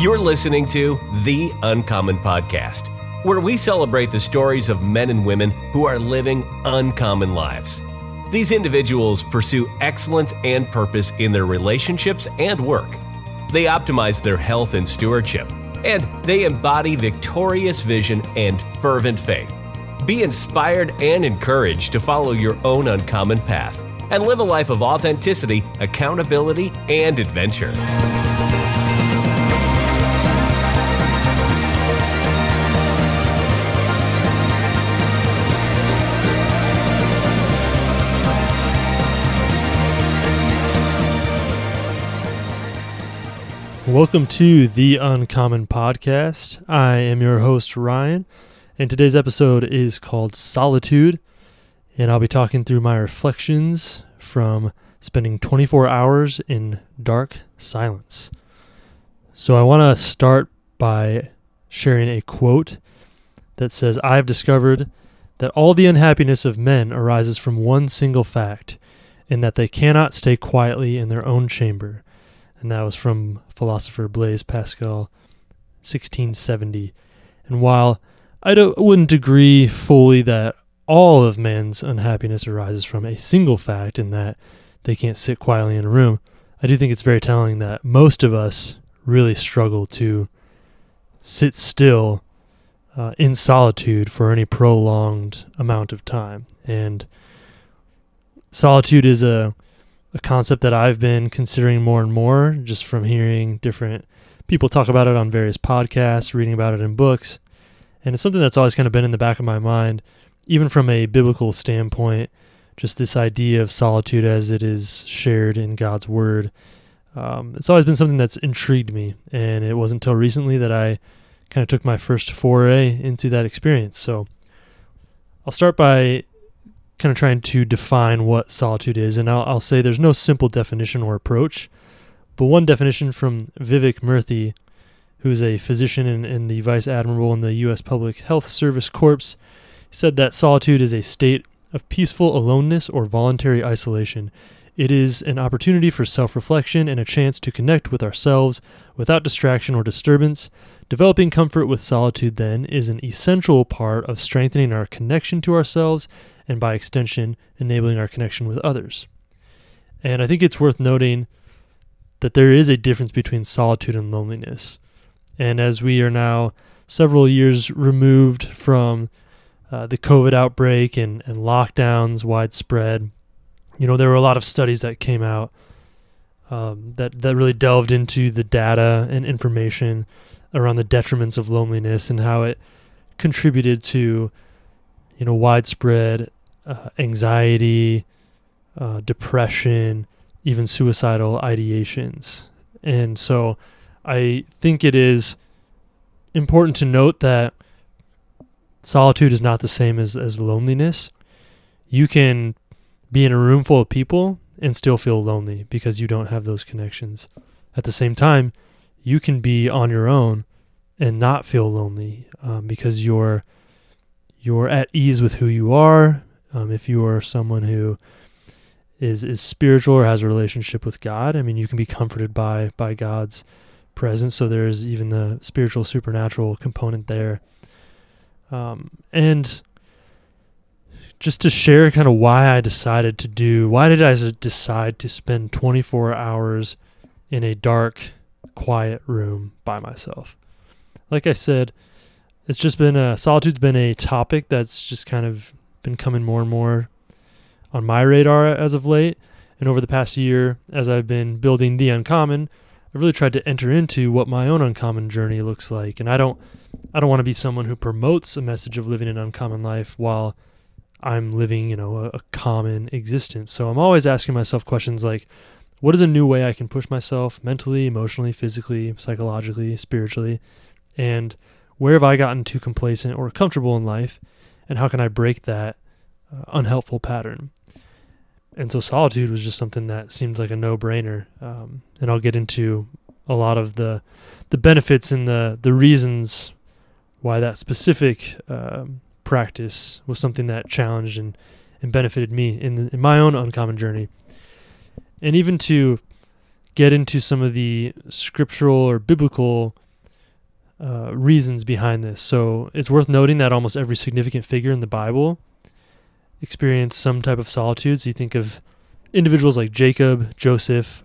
You're listening to The Uncommon Podcast, where we celebrate the stories of men and women who are living uncommon lives. These individuals pursue excellence and purpose in their relationships and work. They optimize their health and stewardship, and they embody victorious vision and fervent faith. Be inspired and encouraged to follow your own uncommon path and live a life of authenticity, accountability, and adventure. Welcome to the Uncommon Podcast. I am your host, Ryan, and today's episode is called Solitude. And I'll be talking through my reflections from spending 24 hours in dark silence. So I want to start by sharing a quote that says, I have discovered that all the unhappiness of men arises from one single fact, and that they cannot stay quietly in their own chamber and that was from philosopher Blaise Pascal, 1670. And while I wouldn't agree fully that all of man's unhappiness arises from a single fact in that they can't sit quietly in a room, I do think it's very telling that most of us really struggle to sit still uh, in solitude for any prolonged amount of time. And solitude is a a concept that I've been considering more and more just from hearing different people talk about it on various podcasts, reading about it in books. And it's something that's always kind of been in the back of my mind, even from a biblical standpoint, just this idea of solitude as it is shared in God's Word. Um, it's always been something that's intrigued me. And it wasn't until recently that I kind of took my first foray into that experience. So I'll start by kind of trying to define what solitude is, and I'll, I'll say there's no simple definition or approach, but one definition from Vivek Murthy, who's a physician and, and the vice admiral in the U.S. Public Health Service Corps, said that solitude is a state of peaceful aloneness or voluntary isolation. It is an opportunity for self reflection and a chance to connect with ourselves without distraction or disturbance. Developing comfort with solitude, then, is an essential part of strengthening our connection to ourselves and by extension, enabling our connection with others. And I think it's worth noting that there is a difference between solitude and loneliness. And as we are now several years removed from uh, the COVID outbreak and, and lockdowns widespread, you know, there were a lot of studies that came out um, that, that really delved into the data and information around the detriments of loneliness and how it contributed to, you know, widespread uh, anxiety, uh, depression, even suicidal ideations. And so I think it is important to note that solitude is not the same as, as loneliness. You can be in a room full of people and still feel lonely because you don't have those connections. At the same time, you can be on your own and not feel lonely um, because you're you're at ease with who you are um, if you are someone who is is spiritual or has a relationship with God, I mean, you can be comforted by by God's presence. So there's even the spiritual supernatural component there. Um, and just to share kind of why I decided to do, why did I decide to spend 24 hours in a dark, quiet room by myself? Like I said, it's just been a solitude's been a topic that's just kind of been coming more and more on my radar as of late. And over the past year, as I've been building the uncommon, I've really tried to enter into what my own uncommon journey looks like. And I don't I don't want to be someone who promotes a message of living an uncommon life while I'm living, you know, a, a common existence. So I'm always asking myself questions like what is a new way I can push myself mentally, emotionally, physically, psychologically, spiritually? And where have I gotten too complacent or comfortable in life? and how can I break that uh, unhelpful pattern? And so solitude was just something that seemed like a no-brainer. Um, and I'll get into a lot of the the benefits and the the reasons why that specific um, practice was something that challenged and, and benefited me in, the, in my own uncommon journey. And even to get into some of the scriptural or biblical uh, reasons behind this. So it's worth noting that almost every significant figure in the Bible experienced some type of solitude. So you think of individuals like Jacob, Joseph,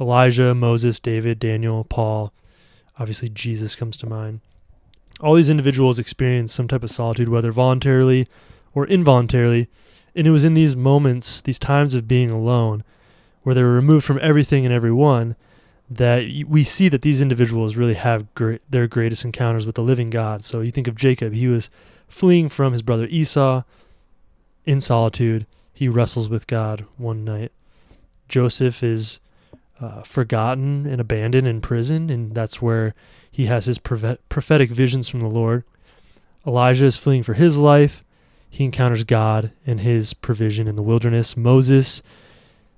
Elijah, Moses, David, Daniel, Paul. Obviously, Jesus comes to mind. All these individuals experienced some type of solitude, whether voluntarily or involuntarily. And it was in these moments, these times of being alone, where they were removed from everything and everyone, that we see that these individuals really have great, their greatest encounters with the living God. So you think of Jacob, he was fleeing from his brother Esau in solitude. He wrestles with God one night. Joseph is uh, forgotten and abandoned in prison, and that's where he has his prophetic visions from the Lord. Elijah is fleeing for his life. He encounters God and his provision in the wilderness. Moses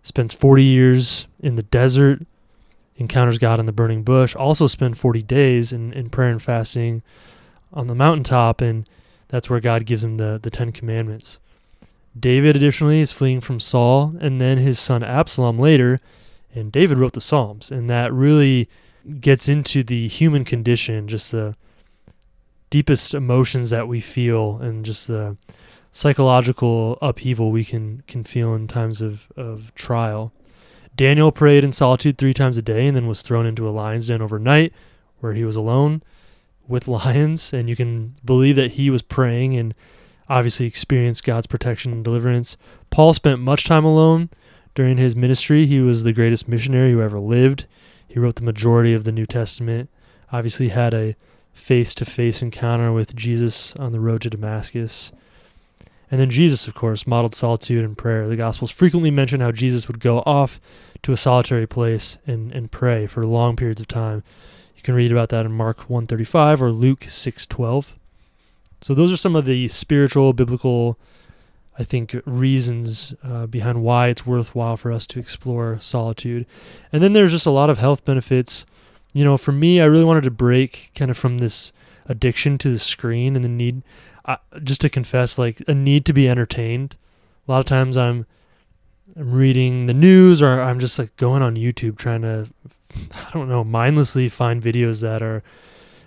spends 40 years in the desert, encounters God in the burning bush, also spend 40 days in, in prayer and fasting on the mountaintop, and that's where God gives him the, the Ten Commandments. David, additionally, is fleeing from Saul and then his son Absalom later, and David wrote the Psalms, and that really gets into the human condition, just the deepest emotions that we feel, and just the psychological upheaval we can can feel in times of, of trial. Daniel prayed in solitude three times a day and then was thrown into a lion's den overnight where he was alone with lions. And you can believe that he was praying and obviously experienced God's protection and deliverance. Paul spent much time alone during his ministry. He was the greatest missionary who ever lived. He wrote the majority of the New Testament. Obviously, had a face to face encounter with Jesus on the road to Damascus. And then Jesus, of course, modeled solitude and prayer. The Gospels frequently mention how Jesus would go off to a solitary place and, and pray for long periods of time. You can read about that in Mark 135 or Luke 612. So those are some of the spiritual, biblical, I think, reasons uh, behind why it's worthwhile for us to explore solitude. And then there's just a lot of health benefits. You know, for me, I really wanted to break kind of from this addiction to the screen and the need, uh, just to confess, like a need to be entertained. A lot of times I'm, I'm reading the news or I'm just like going on YouTube trying to, I don't know, mindlessly find videos that are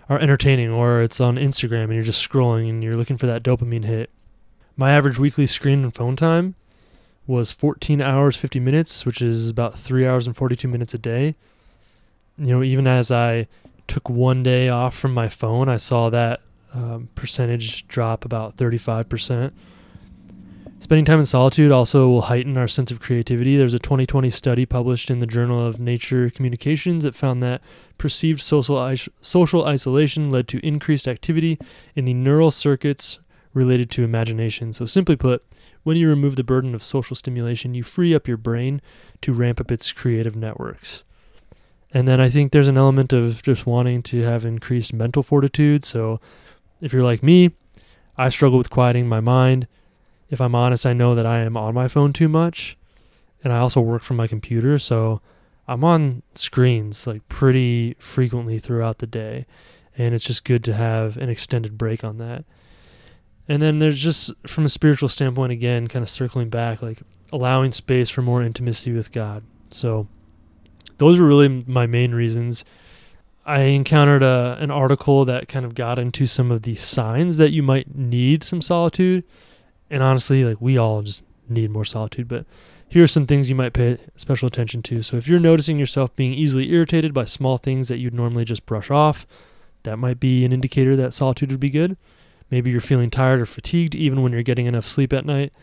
are entertaining or it's on Instagram and you're just scrolling and you're looking for that dopamine hit. My average weekly screen and phone time was 14 hours 50 minutes, which is about 3 hours and 42 minutes a day. You know, even as I took one day off from my phone, I saw that um, percentage drop about 35%. Spending time in solitude also will heighten our sense of creativity. There's a 2020 study published in the Journal of Nature Communications that found that perceived social, is- social isolation led to increased activity in the neural circuits related to imagination. So, simply put, when you remove the burden of social stimulation, you free up your brain to ramp up its creative networks. And then I think there's an element of just wanting to have increased mental fortitude. So, if you're like me, I struggle with quieting my mind if I'm honest, I know that I am on my phone too much. And I also work from my computer. So I'm on screens like pretty frequently throughout the day. And it's just good to have an extended break on that. And then there's just, from a spiritual standpoint, again, kind of circling back, like allowing space for more intimacy with God. So those were really my main reasons. I encountered a, an article that kind of got into some of the signs that you might need some solitude and honestly, like we all just need more solitude, but here are some things you might pay special attention to. So if you're noticing yourself being easily irritated by small things that you'd normally just brush off, that might be an indicator that solitude would be good. Maybe you're feeling tired or fatigued even when you're getting enough sleep at night.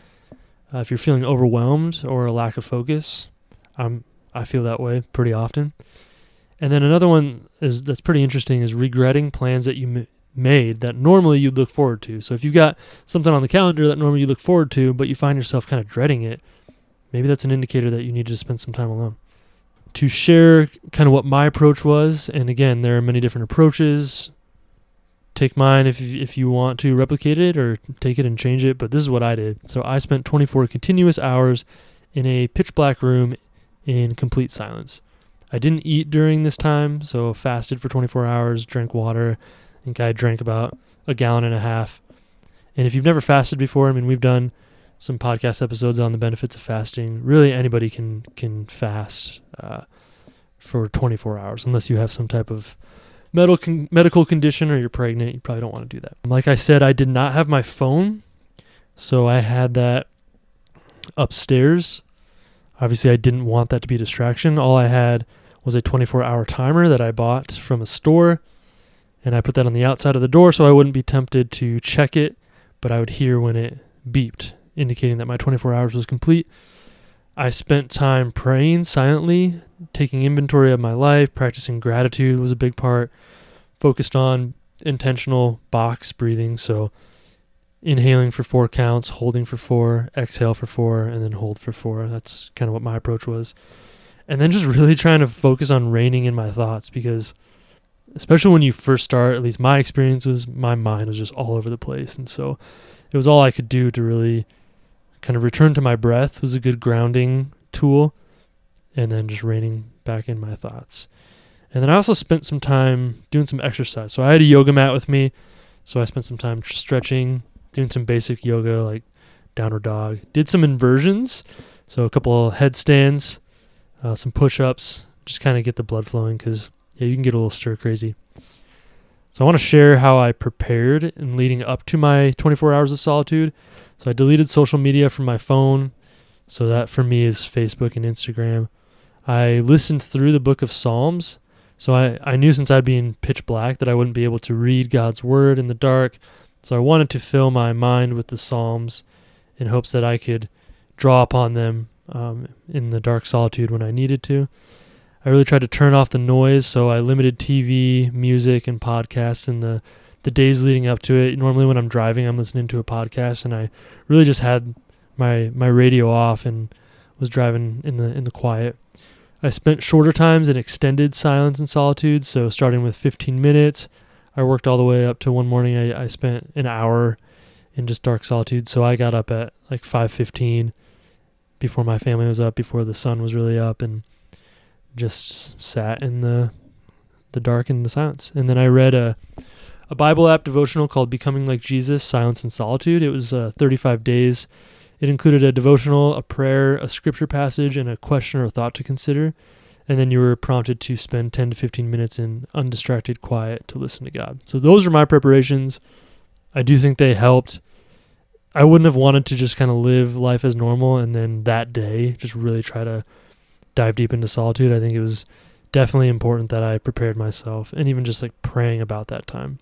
Uh, if you're feeling overwhelmed or a lack of focus, I'm I feel that way pretty often. And then another one is that's pretty interesting is regretting plans that you made that normally you'd look forward to. So if you've got something on the calendar that normally you look forward to, but you find yourself kind of dreading it, maybe that's an indicator that you need to spend some time alone. To share kind of what my approach was, and again, there are many different approaches. Take mine if if you want to replicate it or take it and change it, but this is what I did. So I spent 24 continuous hours in a pitch black room in complete silence. I didn't eat during this time, so fasted for 24 hours, drank water, I think I drank about a gallon and a half. And if you've never fasted before, I mean, we've done some podcast episodes on the benefits of fasting. Really, anybody can can fast uh, for 24 hours, unless you have some type of medical medical condition or you're pregnant, you probably don't want to do that. Like I said, I did not have my phone, so I had that upstairs. Obviously, I didn't want that to be a distraction. All I had was a 24-hour timer that I bought from a store, and I put that on the outside of the door so I wouldn't be tempted to check it, but I would hear when it beeped, indicating that my 24 hours was complete. I spent time praying silently, taking inventory of my life, practicing gratitude was a big part, focused on intentional box breathing. So, inhaling for four counts, holding for four, exhale for four, and then hold for four. That's kind of what my approach was. And then just really trying to focus on reining in my thoughts because, especially when you first start, at least my experience was my mind was just all over the place. And so, it was all I could do to really kind of return to my breath was a good grounding tool and then just reining back in my thoughts. And then I also spent some time doing some exercise. So I had a yoga mat with me. So I spent some time stretching, doing some basic yoga like downward dog. Did some inversions. So a couple of headstands, uh, some push ups, just kind of get the blood flowing because, yeah, you can get a little stir crazy. So I want to share how I prepared in leading up to my 24 hours of solitude. So I deleted social media from my phone. So that for me is Facebook and Instagram. I listened through the book of Psalms. So I, I knew since I'd be in pitch black that I wouldn't be able to read God's word in the dark. So I wanted to fill my mind with the Psalms in hopes that I could draw upon them um, in the dark solitude when I needed to. I really tried to turn off the noise, so I limited TV, music, and podcasts in the the days leading up to it. Normally, when I'm driving, I'm listening to a podcast, and I really just had my my radio off and was driving in the in the quiet. I spent shorter times in extended silence and solitude, so starting with 15 minutes, I worked all the way up to one morning. I, I spent an hour in just dark solitude, so I got up at like 5:15 before my family was up, before the sun was really up, and just sat in the the dark and the silence. And then I read a a Bible app devotional called Becoming Like Jesus: Silence and Solitude. It was uh, 35 days. It included a devotional, a prayer, a scripture passage, and a question or thought to consider. And then you were prompted to spend 10 to 15 minutes in undistracted quiet to listen to God. So those are my preparations. I do think they helped. I wouldn't have wanted to just kind of live life as normal and then that day just really try to dive deep into solitude. I think it was definitely important that I prepared myself and even just like praying about that time.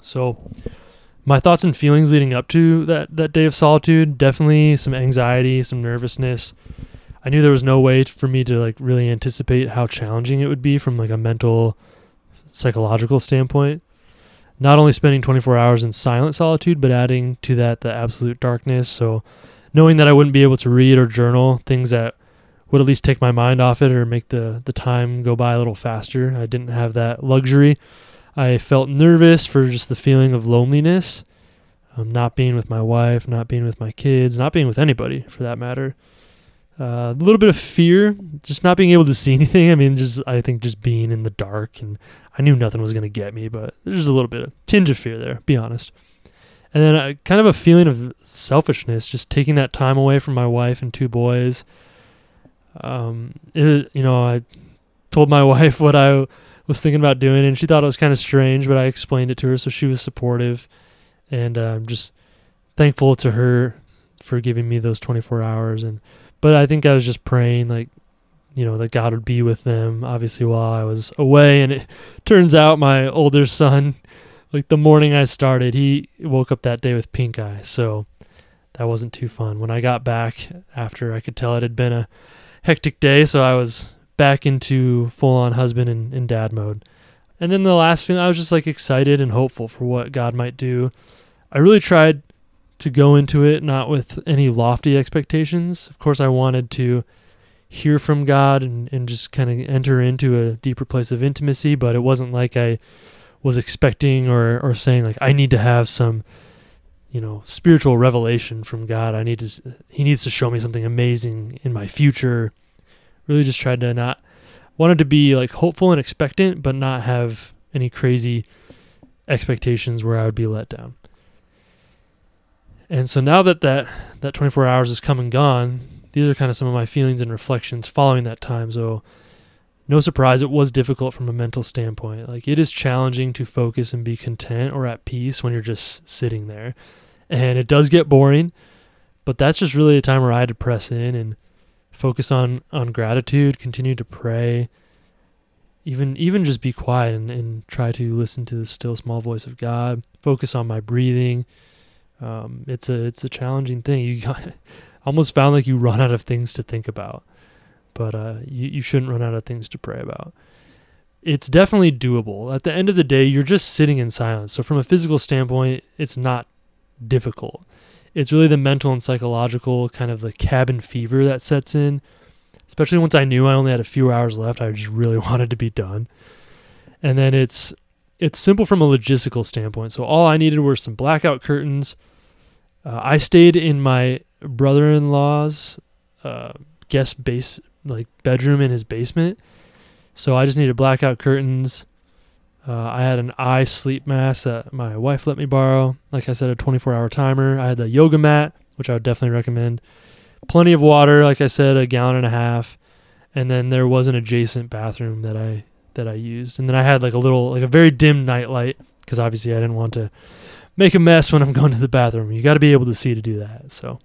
So, my thoughts and feelings leading up to that that day of solitude, definitely some anxiety, some nervousness. I knew there was no way for me to like really anticipate how challenging it would be from like a mental psychological standpoint. Not only spending 24 hours in silent solitude, but adding to that the absolute darkness. So, knowing that I wouldn't be able to read or journal things that would at least take my mind off it or make the the time go by a little faster. I didn't have that luxury. I felt nervous for just the feeling of loneliness, um, not being with my wife, not being with my kids, not being with anybody for that matter. Uh, a little bit of fear, just not being able to see anything. I mean, just I think just being in the dark, and I knew nothing was going to get me, but there's a little bit of tinge of fear there. Be honest. And then uh, kind of a feeling of selfishness, just taking that time away from my wife and two boys um, it, you know, I told my wife what I was thinking about doing, and she thought it was kind of strange, but I explained it to her, so she was supportive, and uh, I'm just thankful to her for giving me those 24 hours. And but I think I was just praying, like, you know, that God would be with them, obviously while I was away. And it turns out my older son, like the morning I started, he woke up that day with pink eye, so that wasn't too fun. When I got back after, I could tell it had been a hectic day, so I was back into full on husband and, and dad mode. And then the last thing, I was just like excited and hopeful for what God might do. I really tried to go into it not with any lofty expectations. Of course, I wanted to hear from God and, and just kind of enter into a deeper place of intimacy, but it wasn't like I was expecting or, or saying, like, I need to have some you know spiritual revelation from God. I need to he needs to show me something amazing in my future. Really just tried to not wanted to be like hopeful and expectant but not have any crazy expectations where I would be let down. And so now that that that 24 hours is come and gone, these are kind of some of my feelings and reflections following that time. So no surprise, it was difficult from a mental standpoint. Like, it is challenging to focus and be content or at peace when you're just sitting there. And it does get boring, but that's just really a time where I had to press in and focus on, on gratitude, continue to pray, even even just be quiet and, and try to listen to the still small voice of God. Focus on my breathing. Um, it's a it's a challenging thing. You got, almost found like you run out of things to think about, but uh, you you shouldn't run out of things to pray about. It's definitely doable. At the end of the day, you're just sitting in silence. So from a physical standpoint, it's not difficult. It's really the mental and psychological kind of the cabin fever that sets in especially once I knew I only had a few hours left. I just really wanted to be done. And then it's it's simple from a logistical standpoint. So all I needed were some blackout curtains. Uh, I stayed in my brother-in-law's uh, guest base like bedroom in his basement. So I just needed blackout curtains. Uh, I had an eye sleep mask that my wife let me borrow. Like I said, a 24 hour timer. I had the yoga mat, which I would definitely recommend plenty of water, like I said, a gallon and a half, and then there was an adjacent bathroom that I that I used, and then I had like a little like a very dim night light because obviously I didn't want to make a mess when I'm going to the bathroom. You got to be able to see to do that. So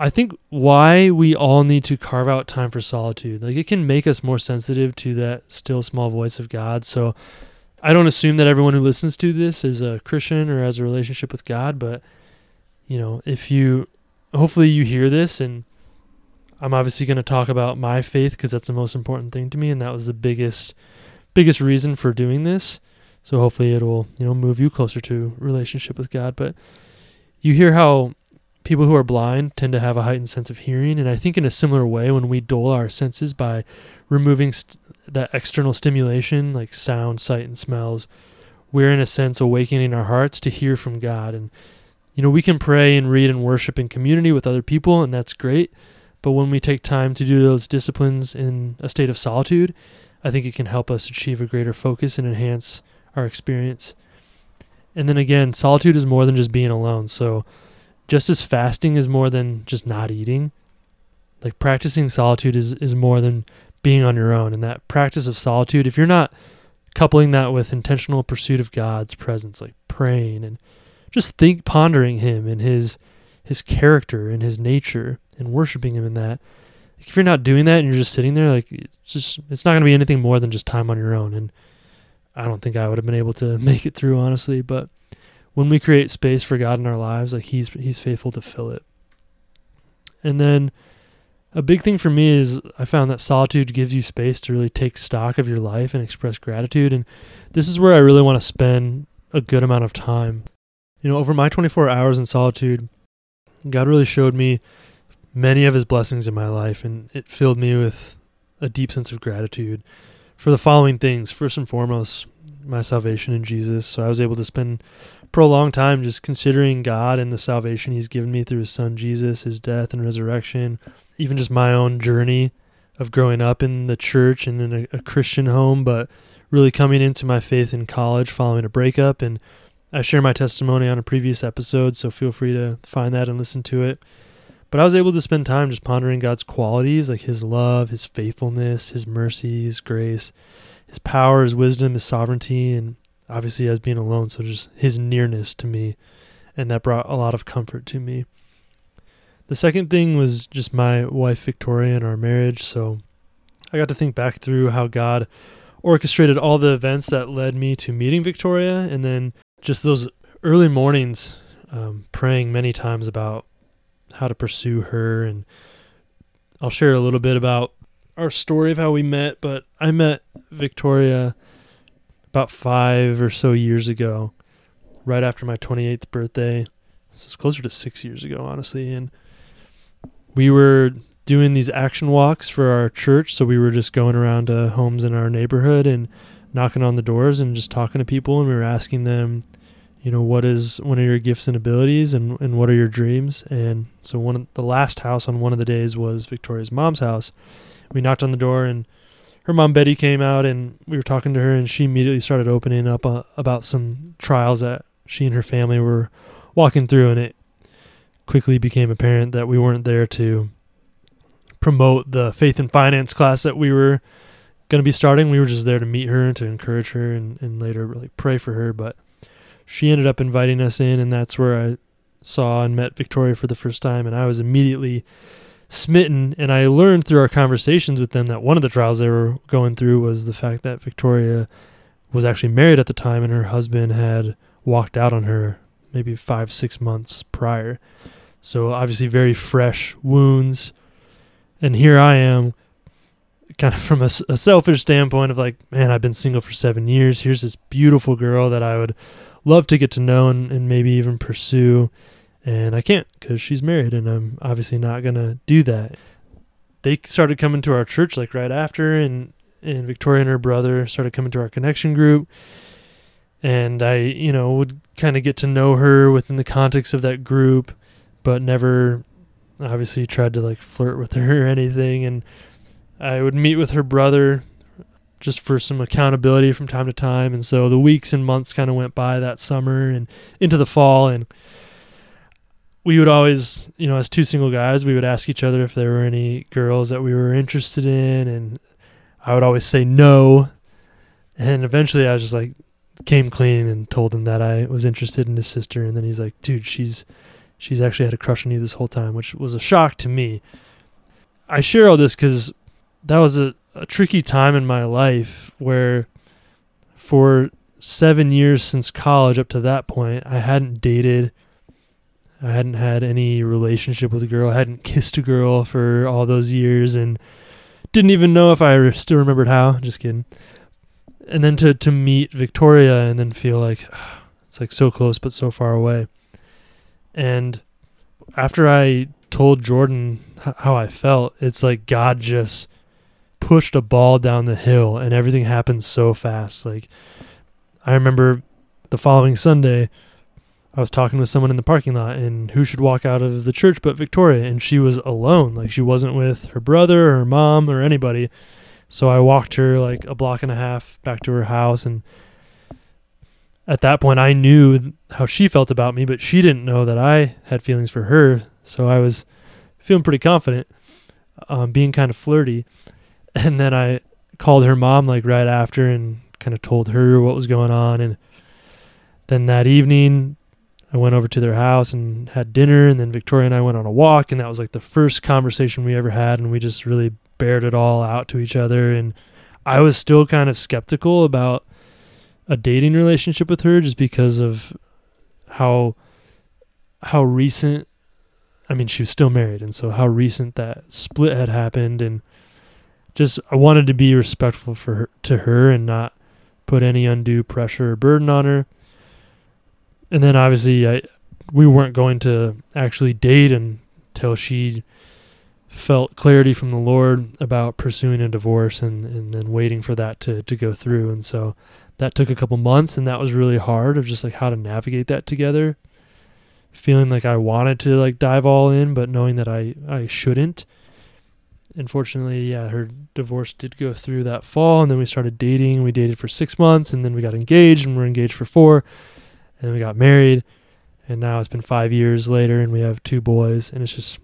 I think why we all need to carve out time for solitude, like it can make us more sensitive to that still small voice of God. So I don't assume that everyone who listens to this is a Christian or has a relationship with God, but you know, if you hopefully you hear this and I'm obviously going to talk about my faith because that's the most important thing to me and that was the biggest biggest reason for doing this. So hopefully it'll, you know, move you closer to relationship with God, but you hear how people who are blind tend to have a heightened sense of hearing and I think in a similar way when we dull our senses by removing st- that external stimulation like sound, sight and smells, we're in a sense awakening our hearts to hear from God and you know, we can pray and read and worship in community with other people, and that's great. But when we take time to do those disciplines in a state of solitude, I think it can help us achieve a greater focus and enhance our experience. And then again, solitude is more than just being alone. So, just as fasting is more than just not eating, like practicing solitude is, is more than being on your own. And that practice of solitude, if you're not coupling that with intentional pursuit of God's presence, like praying and just think pondering him and his his character and his nature and worshiping him in that. if you're not doing that and you're just sitting there, like it's just it's not to be anything more than just time on your own. And I don't think I would have been able to make it through honestly. But when we create space for God in our lives, like He's He's faithful to fill it. And then a big thing for me is I found that solitude gives you space to really take stock of your life and express gratitude. And this is where I really want to spend a good amount of time you know, over my 24 hours in solitude, God really showed me many of his blessings in my life, and it filled me with a deep sense of gratitude for the following things. First and foremost, my salvation in Jesus. So I was able to spend prolonged time just considering God and the salvation he's given me through his son Jesus, his death and resurrection, even just my own journey of growing up in the church and in a, a Christian home, but really coming into my faith in college following a breakup and I share my testimony on a previous episode, so feel free to find that and listen to it. But I was able to spend time just pondering God's qualities, like His love, His faithfulness, His mercy, His grace, His power, His wisdom, His sovereignty, and obviously as being alone, so just His nearness to me. And that brought a lot of comfort to me. The second thing was just my wife, Victoria, and our marriage. So I got to think back through how God orchestrated all the events that led me to meeting Victoria and then just those early mornings um, praying many times about how to pursue her and I'll share a little bit about our story of how we met, but I met Victoria about five or so years ago, right after my 28th birthday. This is closer to six years ago, honestly. And we were doing these action walks for our church. So we were just going around to homes in our neighborhood and knocking on the doors and just talking to people. And we were asking them you know what is one of your gifts and abilities and, and what are your dreams and so one of the last house on one of the days was victoria's mom's house we knocked on the door and her mom betty came out and we were talking to her and she immediately started opening up uh, about some trials that she and her family were walking through and it quickly became apparent that we weren't there to promote the faith and finance class that we were going to be starting. We were just there to meet her and to encourage her and, and later really pray for her. But she ended up inviting us in, and that's where I saw and met Victoria for the first time. And I was immediately smitten. And I learned through our conversations with them that one of the trials they were going through was the fact that Victoria was actually married at the time and her husband had walked out on her maybe five, six months prior. So obviously, very fresh wounds. And here I am, kind of from a, a, selfish standpoint of like, man, I've been single for seven years. Here's this beautiful girl that I would love to get to know and, and maybe even pursue. And I can't because she's married, and I'm obviously not to do that. They started coming to our church like right after, and, and Victoria and her brother started coming to our connection group. And I, you know, would kind of get to know her within the context of that group but never obviously tried to like flirt with her or anything. And I would meet with her brother just for some accountability from time to time. And so the weeks and months kind of went by that summer and into the fall. And we would always, you know, as two single guys, we would ask each other if there were any girls that we were interested in. And I would always say no. And eventually I was just like, came clean and told him that I was interested in his sister. And then he's like, dude, she's she's actually had a crush on you this whole time, which was a shock to me. I share all this because that was a, a tricky time in my life where for seven years since college up to that point, I hadn't dated. I hadn't had any relationship with a girl. I hadn't kissed a girl for all those years and didn't even know if I still remembered how. Just kidding. And then to, to meet Victoria and then feel like it's like so close but so far away. And after I told Jordan how I felt, it's like God just pushed a ball down the hill and everything happened so fast. Like I remember the following Sunday, I was talking with someone in the parking lot and who should walk out of the church but Victoria and she was alone. Like she wasn't with her brother or her mom or anybody. So I walked her like a block and a half back to her house and at that point I knew how she felt about me, but she didn't know that I had feelings for her. So I was feeling pretty confident, um, being kind of flirty. And then I called her mom like right after and kind of told her what was going on. And then that evening, I went over to their house and had dinner. And then Victoria and I went on a walk. And that was like the first conversation we ever had. And we just really bared it all out to each other. And I was still kind of skeptical about a dating relationship with her just because of how how recent I mean she was still married and so how recent that split had happened and just I wanted to be respectful for her to her and not put any undue pressure or burden on her. And then obviously I we weren't going to actually date until she felt clarity from the Lord about pursuing a divorce and, and then waiting for that to, to go through. And so that took a couple months and that was really hard of just like how to navigate that together. Feeling like i wanted to like dive all in but knowing that i i shouldn't. Unfortunately yeah her divorce did go through that fall and then we started dating. We dated for six months and then we got engaged and we're engaged for four and then we got married and now it's been five years later and we have two boys and it's just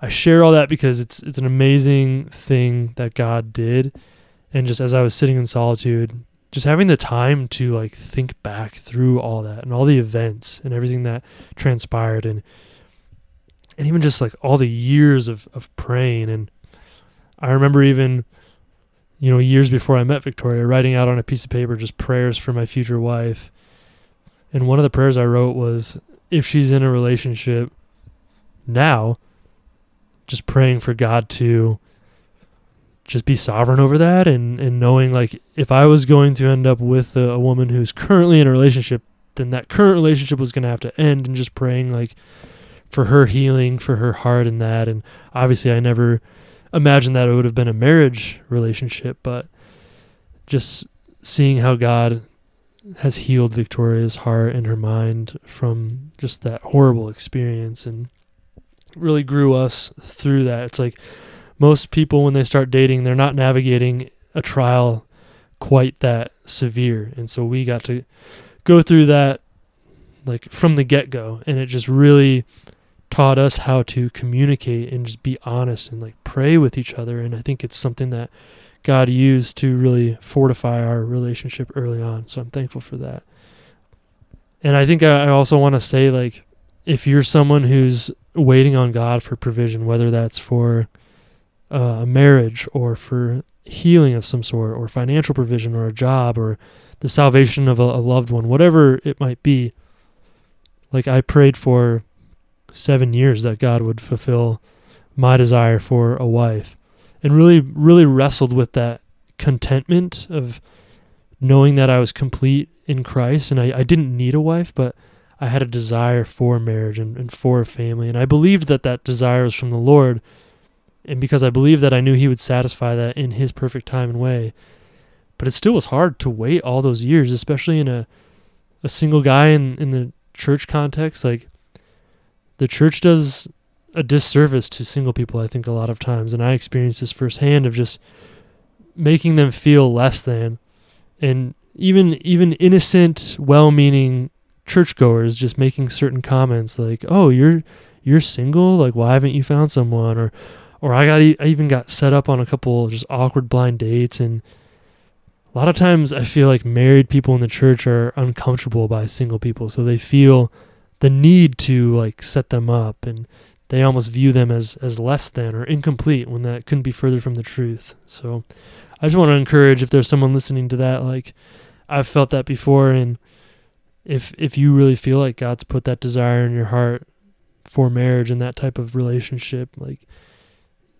i share all that because it's it's an amazing thing that god did. And just as i was sitting in solitude just having the time to like think back through all that and all the events and everything that transpired and and even just like all the years of, of praying. And I remember even you know years before I met Victoria writing out on a piece of paper just prayers for my future wife and one of the prayers I wrote was if she's in a relationship now just praying for God to just be sovereign over that and, and knowing like if I was going to end up with a, a woman who's currently in a relationship, then that current relationship was going to have to end and just praying like for her healing, for her heart and that. And obviously I never imagined that it would have been a marriage relationship, but just seeing how God has healed Victoria's heart and her mind from just that horrible experience and really grew us through that. It's like most people when they start dating they're not navigating a trial quite that severe and so we got to go through that like from the get-go and it just really taught us how to communicate and just be honest and like pray with each other. And I think it's something that God used to really fortify our relationship early on. So I'm thankful for that. And I think I also want to say, like, if you're someone who's waiting on God for provision, whether that's for uh, a marriage or for healing of some sort, or financial provision, or a job, or the salvation of a, a loved one, whatever it might be, like I prayed for seven years that God would fulfill my desire for a wife and really, really wrestled with that contentment of knowing that I was complete in Christ and I, I didn't need a wife, but I had a desire for marriage and, and for a family. And I believed that that desire was from the Lord. And because I believed that, I knew He would satisfy that in His perfect time and way. But it still was hard to wait all those years, especially in a, a single guy in, in the church context. Like, the church does a disservice to single people, I think, a lot of times. And I experienced this firsthand of just making them feel less than. And even even innocent, well meaning churchgoers just making certain comments like, "Oh, you're you're single? Like, why haven't you found someone?" Or, or I got I even got set up on a couple of just awkward blind dates, and a lot of times I feel like married people in the church are uncomfortable by single people, so they feel the need to like set them up, and they almost view them as as less than or incomplete when that couldn't be further from the truth. So, I just want to encourage if there's someone listening to that, like I've felt that before, and if if you really feel like God's put that desire in your heart for marriage and that type of relationship, like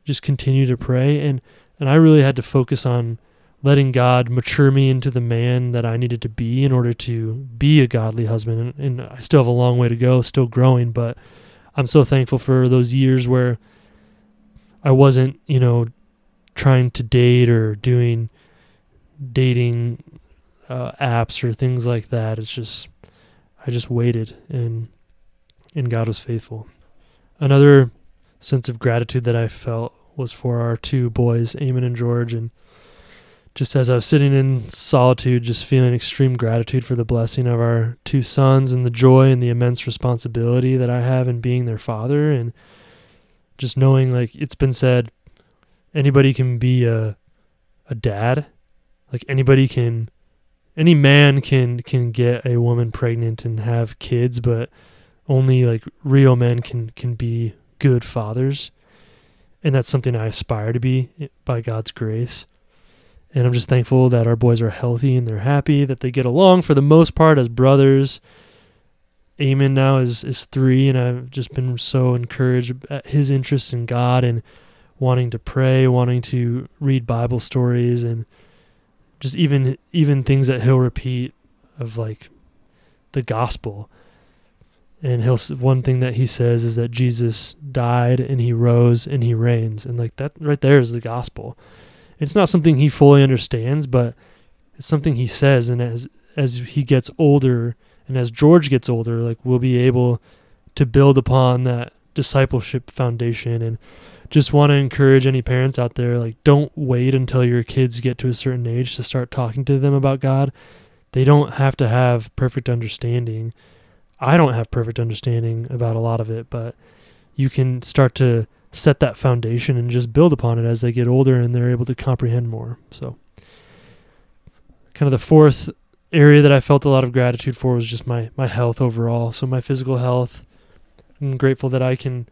just continue to pray and and I really had to focus on letting God mature me into the man that I needed to be in order to be a godly husband and, and I still have a long way to go, still growing, but I'm so thankful for those years where I wasn't, you know, trying to date or doing dating uh, apps or things like that. It's just I just waited and and God was faithful. Another sense of gratitude that I felt was for our two boys, Eamon and George, and just as I was sitting in solitude, just feeling extreme gratitude for the blessing of our two sons and the joy and the immense responsibility that I have in being their father, and just knowing like it's been said, anybody can be a a dad, like anybody can any man can can get a woman pregnant and have kids, but only like real men can can be good fathers. And that's something I aspire to be eh, by God's grace. And I'm just thankful that our boys are healthy and they're happy, that they get along. For the most part as brothers. Eamon now is, is three, and I've just been so encouraged at his interest in God and wanting to pray, wanting to read Bible stories, and just even even things that he'll repeat of like the gospel. And he'll one thing that he says is that Jesus died and he rose and he reigns. And like that right there is the gospel it's not something he fully understands but it's something he says and as as he gets older and as George gets older like we'll be able to build upon that discipleship foundation and just want to encourage any parents out there like don't wait until your kids get to a certain age to start talking to them about God. They don't have to have perfect understanding. I don't have perfect understanding about a lot of it, but you can start to set that foundation and just build upon it as they get older and they're able to comprehend more. So kind of the fourth area that I felt a lot of gratitude for was just my my health overall. So my physical health. I'm grateful that I can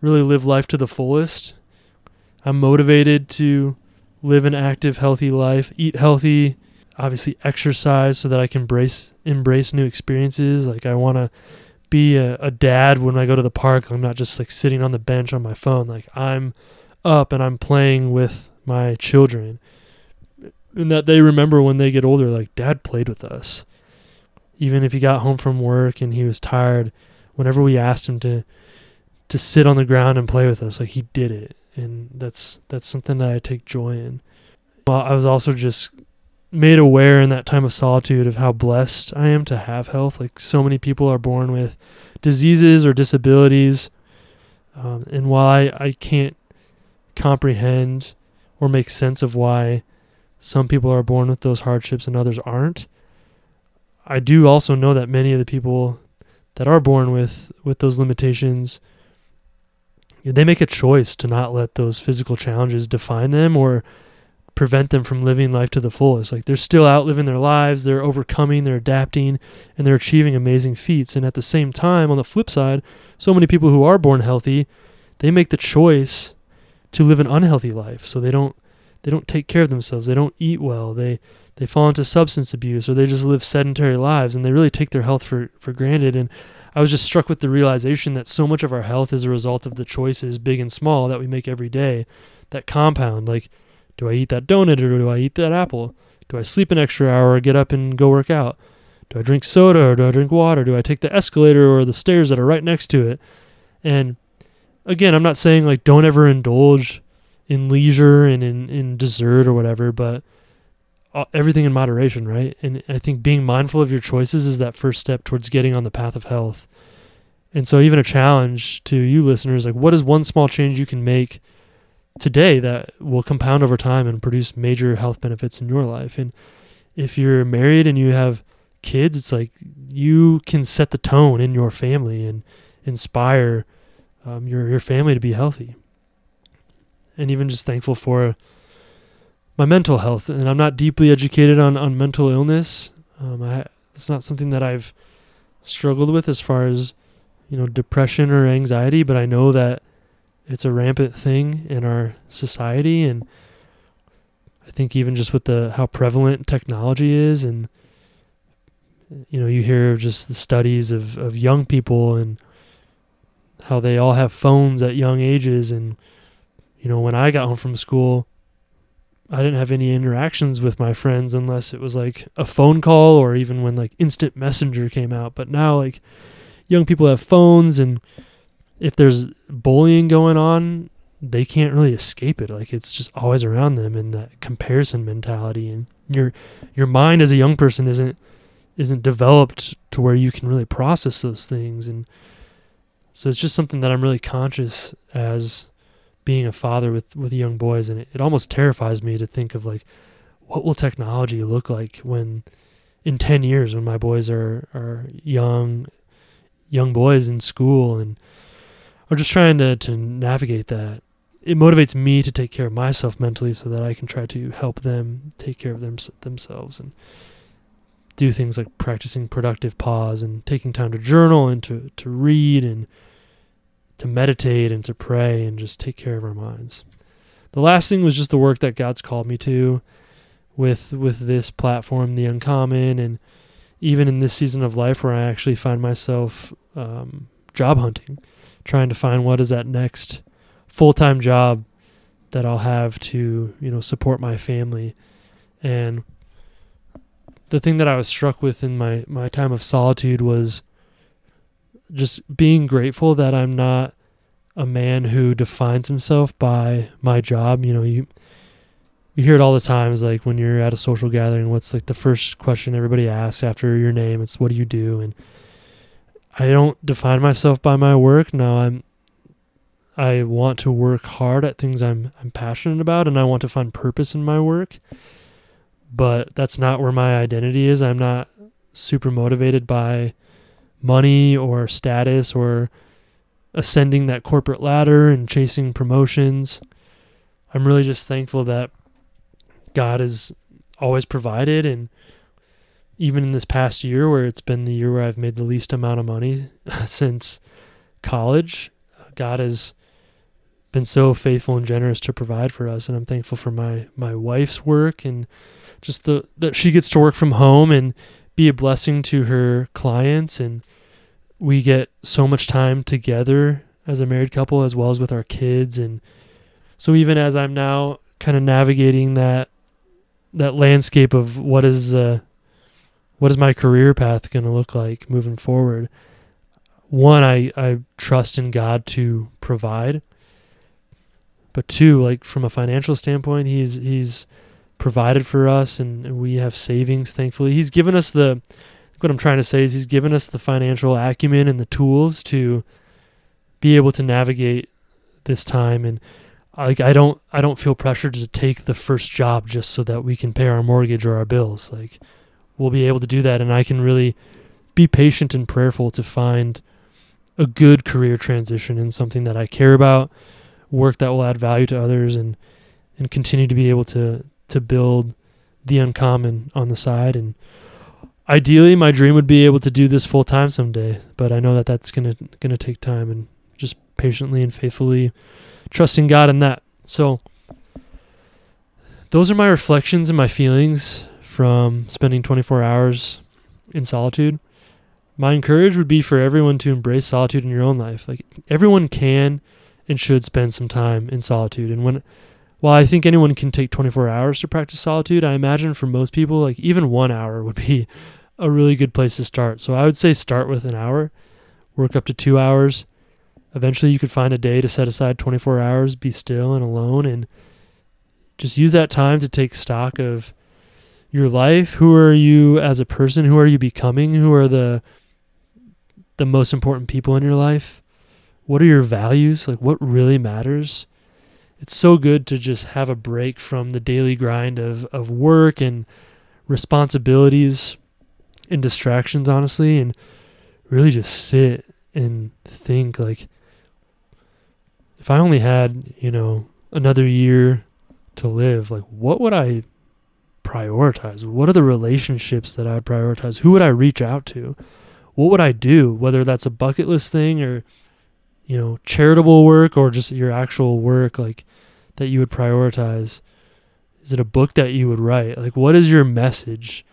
really live life to the fullest. I'm motivated to live an active, healthy life, eat healthy, obviously exercise so that I can embrace embrace new experiences. Like I want to be a, a, dad when I go to the park. I'm not just like sitting on the bench on my phone. Like I'm up and I'm playing with my children. And that they remember when they get older, like dad played with us. Even if he got home from work and he was tired, whenever we asked him to to sit on the ground and play with us. Like he did it, and that's that's something that I take joy in. Well, I was also just made aware in that time of solitude of how blessed I am to have health. Like so many people are born with diseases or disabilities, um, and while I, I can't comprehend or make sense of why some people are born with those hardships and others aren't, I do also know that many of the people that are born with with those limitations they make a choice to not let those physical challenges define them or prevent them from living life to the fullest. Like they're still out living their lives, they're overcoming, they're adapting, and they're achieving amazing feats. And at the same time, on the flip side, so many people who are born healthy, they make the choice to live an unhealthy life. So they don't they don't take care of themselves. They don't eat well. They they fall into substance abuse or they just live sedentary lives and they really take their health for, for granted. And I was just struck with the realization that so much of our health is a result of the choices, big and small, that we make every day that compound. Like, do I eat that donut or do I eat that apple? Do I sleep an extra hour or get up and go work out? Do I drink soda or do I drink water? Do I take the escalator or the stairs that are right next to it? And again, I'm not saying like don't ever indulge in leisure and in, in dessert or whatever, but uh, everything in moderation, right? And I think being mindful of your choices is that first step towards getting on the path of health. And so, even a challenge to you listeners like, what is one small change you can make today that will compound over time and produce major health benefits in your life? And if you're married and you have kids, it's like you can set the tone in your family and inspire um, your your family to be healthy. And even just thankful for my mental health, and I'm not deeply educated on on mental illness. Um, I, it's not something that I've struggled with as far as you know depression or anxiety, but I know that it's a rampant thing in our society, and I think even just with the how prevalent technology is, and you know you hear just the studies of of young people and how they all have phones at young ages, and you know when I got home from school I didn't have any interactions with my friends unless it was like a phone call or even when like instant messenger came out. But now like young people have phones and if there's bullying going on, they can't really escape it. Like it's just always around them and that comparison mentality. And your your mind as a young person isn't isn't developed to where you can really process those things. And so it's just something that I'm really conscious as being a father with with young boys. And it, it almost terrifies me to think of like what will technology look like when in 10 years when my boys are are young young boys in school and are just trying to to navigate that it motivates me to take care of myself mentally so that I can try to help them take care of them themselves and do things like practicing productive pause and taking time to journal and to to read and to meditate and to pray and just take care of our minds. The last thing was just the work that God's called me to with with this platform, the uncommon, and even in this season of life where I actually find myself um, job hunting, trying to find what is that next full time job that I'll have to you know support my family, and the thing that I was struck with in my my time of solitude was just being grateful that I'm not a man who defines himself by my job. You know, you you hear it all the time. Is like when you're at a social gathering, what's like the first question everybody asks after your name? It's what do you do? And I don't define myself by my work. No, I'm I want to work hard at things I'm I'm passionate about and I want to find purpose in my work. But that's not where my identity is. I'm not super motivated by money or status or ascending that corporate ladder and chasing promotions. I'm really just thankful that God has always provided and even in this past year where it's been the year where I've made the least amount of money since college, God has been so faithful and generous to provide for us and I'm thankful for my my wife's work and just the that she gets to work from home and be a blessing to her clients and we get so much time together as a married couple as well as with our kids and so even as I'm now kind of navigating that that landscape of what is uh what is my career path going to look like moving forward? One I I trust in God to provide. But two like from a financial standpoint he's he's provided for us and, we have savings thankfully. He's given us the what I'm trying to say is he's given us the financial acumen and the tools to be able to navigate this time. And like I don't I don't feel pressured to take the first job just so that we can pay our mortgage or our bills. Like we'll be able to do that and I can really be patient and prayerful to find a good career transition in something that I care about, work that will add value to others, and and continue to be able to to build the uncommon on the side. And ideally, my dream would be able to do this full time someday, but I know that that's gonna gonna take time and just patiently and faithfully trusting God in that. So those are my reflections and my feelings from spending 24 hours in solitude. My encourage would be for everyone to embrace solitude in your own life. Like everyone can and should spend some time in solitude. And when while I think anyone can take 24 hours to practice solitude, I imagine for most people like even 1 hour would be a really good place to start. So I would say start with an hour, work up to 2 hours. Eventually you could find a day to set aside 24 hours, be still and alone and just use that time to take stock of your life. Who are you as a person? Who are you becoming? Who are the the most important people in your life? What are your values? Like what really matters? It's so good to just have a break from the daily grind of, of work and responsibilities and distractions, honestly, and really just sit and think like if I only had, you know, another year to live, like what would I prioritize? What are the relationships that I prioritize? Who would I reach out to? What would I do? Whether that's a bucket list thing or, you know, charitable work or just your actual work, like that you would prioritize. Is it a book that you would write? Like, what is your message?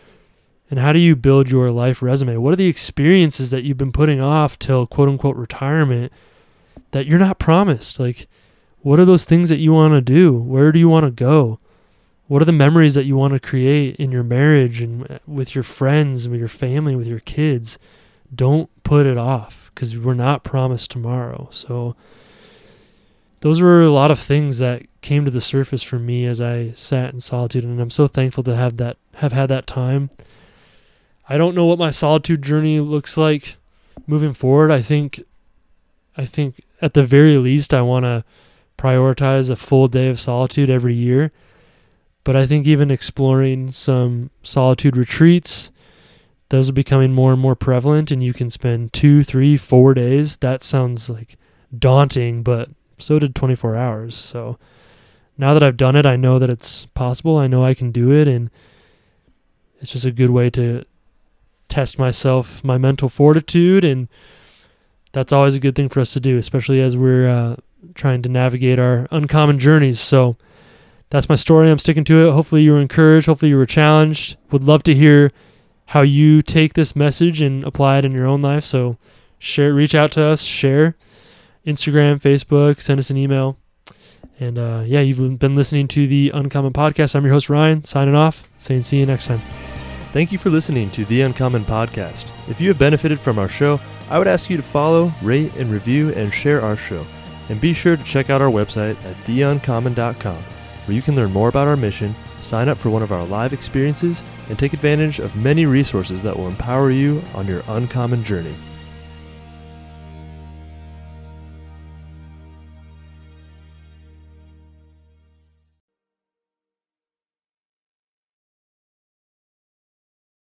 And how do you build your life resume? What are the experiences that you've been putting off till quote unquote retirement that you're not promised? Like, what are those things that you want to do? Where do you want to go? What are the memories that you want to create in your marriage and with your friends, and with your family, with your kids? Don't put it off because we're not promised tomorrow. So, those were a lot of things that came to the surface for me as I sat in solitude, and I'm so thankful to have that have had that time. I don't know what my solitude journey looks like moving forward. I think, I think at the very least, I want to prioritize a full day of solitude every year but I think even exploring some solitude retreats, those are becoming more and more prevalent, and you can spend two, three, four days. That sounds like daunting, but so did 24 hours. So now that I've done it, I know that it's possible. I know I can do it, and it's just a good way to test myself, my mental fortitude, and that's always a good thing for us to do, especially as we're uh, trying to navigate our uncommon journeys. So that's my story. I'm sticking to it. Hopefully, you were encouraged. Hopefully, you were challenged. Would love to hear how you take this message and apply it in your own life. So, share, reach out to us, share Instagram, Facebook, send us an email. And uh, yeah, you've been listening to the Uncommon Podcast. I'm your host, Ryan, signing off, saying see you next time. Thank you for listening to the Uncommon Podcast. If you have benefited from our show, I would ask you to follow, rate, and review and share our show. And be sure to check out our website at theeuncommon.com where you can learn more about our mission, sign up for one of our live experiences, and take advantage of many resources that will empower you on your uncommon journey.